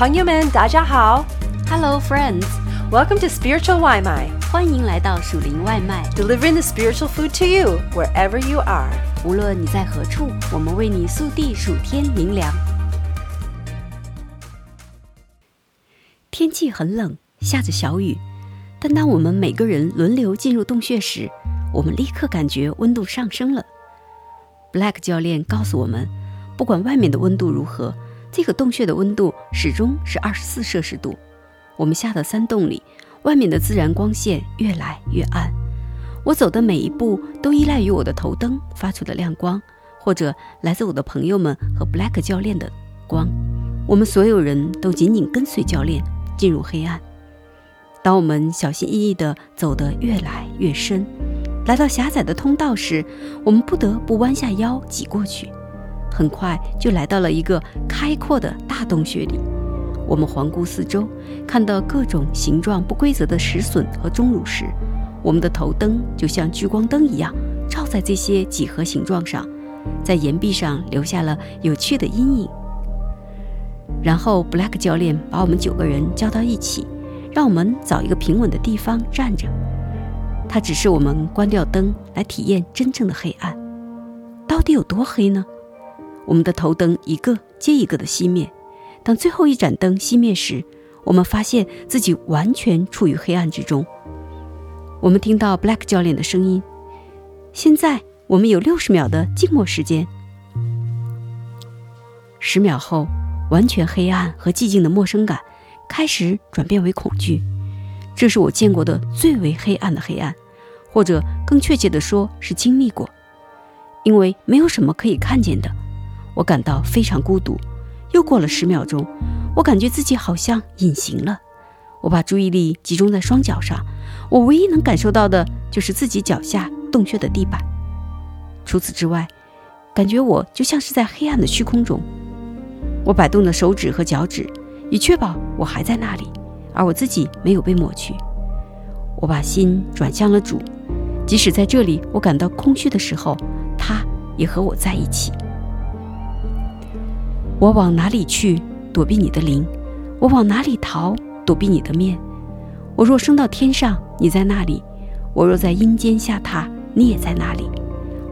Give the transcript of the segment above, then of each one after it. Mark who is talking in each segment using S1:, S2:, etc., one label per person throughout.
S1: 朋友们，大家好。
S2: Hello,
S1: friends！Welcome to Spiritual 外卖
S2: 欢迎来到属灵外卖。
S1: delivering the spiritual food to you wherever you are.
S2: 无论你在何处，我们为你速递数天灵粮。天气很冷，下着小雨，但当我们每个人轮流进入洞穴时，我们立刻感觉温度上升了。Black 教练告诉我们，不管外面的温度如何，这个洞穴的温度始终是二十四摄氏度。我们下的山洞里，外面的自然光线越来越暗。我走的每一步都依赖于我的头灯发出的亮光，或者来自我的朋友们和 Black 教练的光。我们所有人都紧紧跟随教练进入黑暗。当我们小心翼翼地走得越来越深，来到狭窄的通道时，我们不得不弯下腰挤过去。很快就来到了一个开阔的大洞穴里。我们环顾四周，看到各种形状不规则的石笋和钟乳石。我们的头灯就像聚光灯一样，照在这些几何形状上，在岩壁上留下了有趣的阴影。然后，Black 教练把我们九个人叫到一起，让我们找一个平稳的地方站着。他指示我们关掉灯，来体验真正的黑暗。到底有多黑呢？我们的头灯一个接一个的熄灭。当最后一盏灯熄灭时，我们发现自己完全处于黑暗之中。我们听到 Black 教练的声音：“现在我们有六十秒的静默时间。”十秒后，完全黑暗和寂静的陌生感开始转变为恐惧。这是我见过的最为黑暗的黑暗，或者更确切地说是经历过，因为没有什么可以看见的。我感到非常孤独。又过了十秒钟，我感觉自己好像隐形了。我把注意力集中在双脚上，我唯一能感受到的就是自己脚下洞穴的地板。除此之外，感觉我就像是在黑暗的虚空中。我摆动着手指和脚趾，以确保我还在那里，而我自己没有被抹去。我把心转向了主，即使在这里我感到空虚的时候，他也和我在一起。我往哪里去躲避你的灵？我往哪里逃躲避你的面？我若升到天上，你在那里；我若在阴间下榻，你也在那里。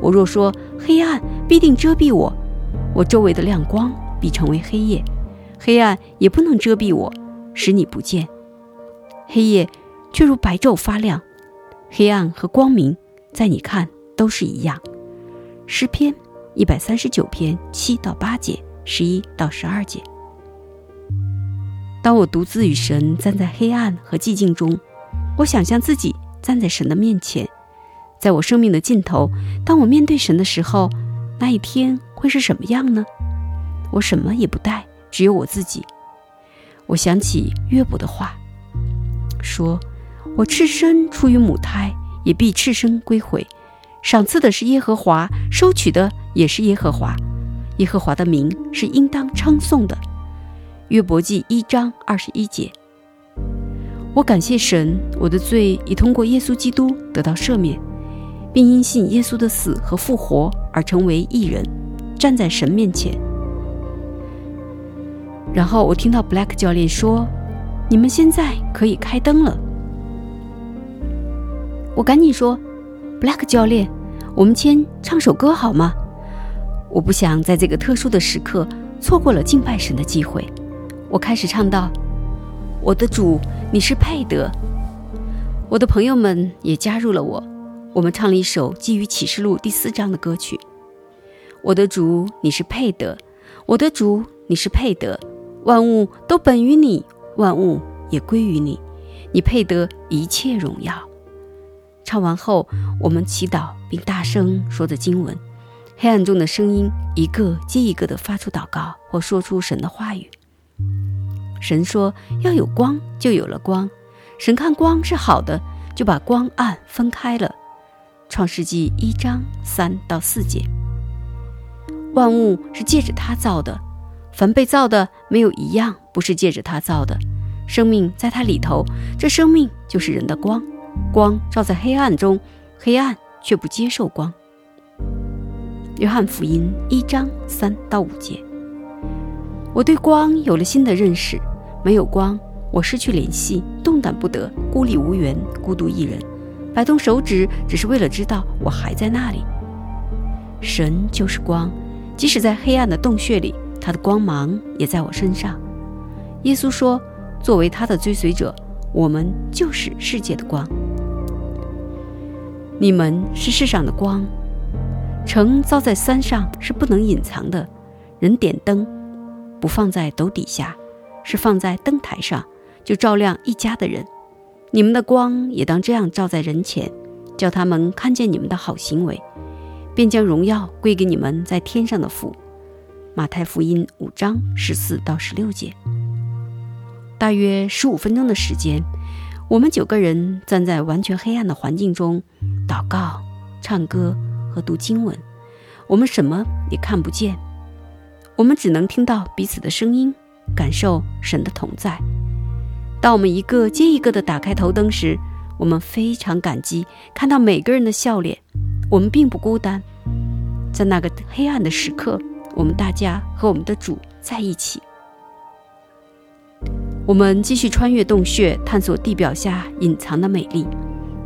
S2: 我若说黑暗必定遮蔽我，我周围的亮光必成为黑夜，黑暗也不能遮蔽我，使你不见。黑夜却如白昼发亮，黑暗和光明在你看都是一样。诗篇一百三十九篇七到八节。十一到十二节。当我独自与神站在黑暗和寂静中，我想象自己站在神的面前，在我生命的尽头。当我面对神的时候，那一天会是什么样呢？我什么也不带，只有我自己。我想起约伯的话，说：“我赤身出于母胎，也必赤身归回。赏赐的是耶和华，收取的也是耶和华。”耶和华的名是应当称颂的。约伯记一章二十一节。我感谢神，我的罪已通过耶稣基督得到赦免，并因信耶稣的死和复活而成为义人，站在神面前。然后我听到 Black 教练说：“你们现在可以开灯了。”我赶紧说：“Black 教练，我们先唱首歌好吗？”我不想在这个特殊的时刻错过了敬拜神的机会。我开始唱道：“我的主，你是配得。”我的朋友们也加入了我，我们唱了一首基于启示录第四章的歌曲：“我的主，你是配得。我的主，你是配得。万物都本于你，万物也归于你，你配得一切荣耀。”唱完后，我们祈祷并大声说着经文。黑暗中的声音一个接一个地发出祷告或说出神的话语。神说要有光，就有了光。神看光是好的，就把光暗分开了。创世纪一章三到四节。万物是借着他造的，凡被造的没有一样不是借着他造的。生命在他里头，这生命就是人的光。光照在黑暗中，黑暗却不接受光。约翰福音一章三到五节，我对光有了新的认识。没有光，我失去联系，动弹不得，孤立无援，孤独一人。摆动手指只是为了知道我还在那里。神就是光，即使在黑暗的洞穴里，他的光芒也在我身上。耶稣说：“作为他的追随者，我们就是世界的光。你们是世上的光。城造在山上是不能隐藏的。人点灯，不放在斗底下，是放在灯台上，就照亮一家的人。你们的光也当这样照在人前，叫他们看见你们的好行为。”便将荣耀归给你们在天上的父。马太福音五章十四到十六节。大约十五分钟的时间，我们九个人站在完全黑暗的环境中，祷告、唱歌和读经文。我们什么也看不见，我们只能听到彼此的声音，感受神的同在。当我们一个接一个的打开头灯时，我们非常感激看到每个人的笑脸。我们并不孤单，在那个黑暗的时刻，我们大家和我们的主在一起。我们继续穿越洞穴，探索地表下隐藏的美丽。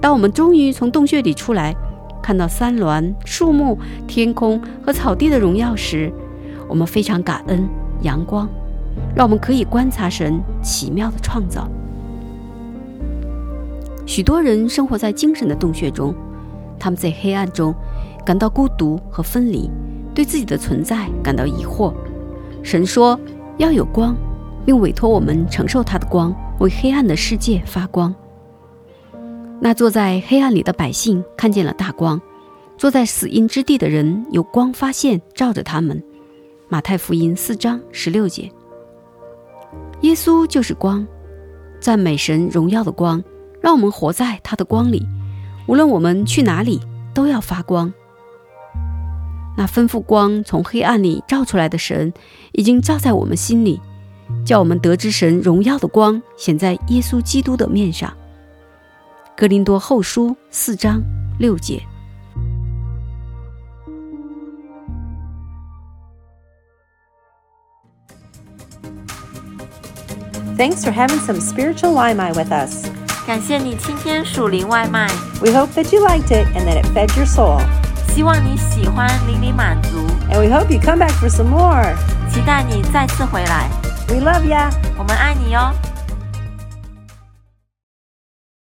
S2: 当我们终于从洞穴里出来，看到山峦、树木、天空和草地的荣耀时，我们非常感恩阳光，让我们可以观察神奇妙的创造。许多人生活在精神的洞穴中。他们在黑暗中感到孤独和分离，对自己的存在感到疑惑。神说要有光，并委托我们承受他的光，为黑暗的世界发光。那坐在黑暗里的百姓看见了大光，坐在死荫之地的人有光发现，照着他们。马太福音四章十六节。耶稣就是光，赞美神荣耀的光，让我们活在他的光里。无论我们去哪里，都要发光。那吩咐光从黑暗里照出来的神，已经照在我们心里，叫我们得知神荣耀的光显在耶稣基督的面上。格林多后书四章六节。
S1: Thanks for having some spiritual Limai with us.
S3: 感谢你今天属灵外卖。
S1: We hope that you liked it and that it fed your soul.
S3: 希望你喜欢，令你满足。
S1: And we hope you come back for some more.
S3: 期待你再次回来。
S1: We love ya.
S3: 我们爱你哟。